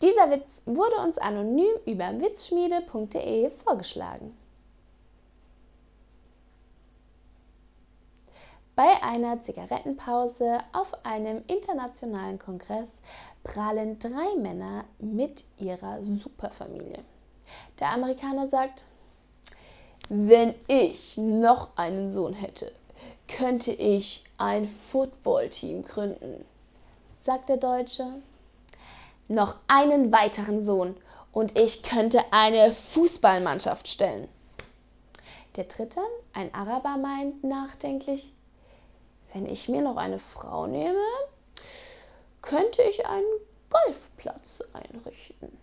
Dieser Witz wurde uns anonym über witzschmiede.de vorgeschlagen. Bei einer Zigarettenpause auf einem internationalen Kongress prahlen drei Männer mit ihrer Superfamilie. Der Amerikaner sagt, wenn ich noch einen Sohn hätte, könnte ich ein Footballteam gründen, sagt der Deutsche. Noch einen weiteren Sohn und ich könnte eine Fußballmannschaft stellen. Der dritte, ein Araber, meint nachdenklich, wenn ich mir noch eine Frau nehme, könnte ich einen Golfplatz einrichten.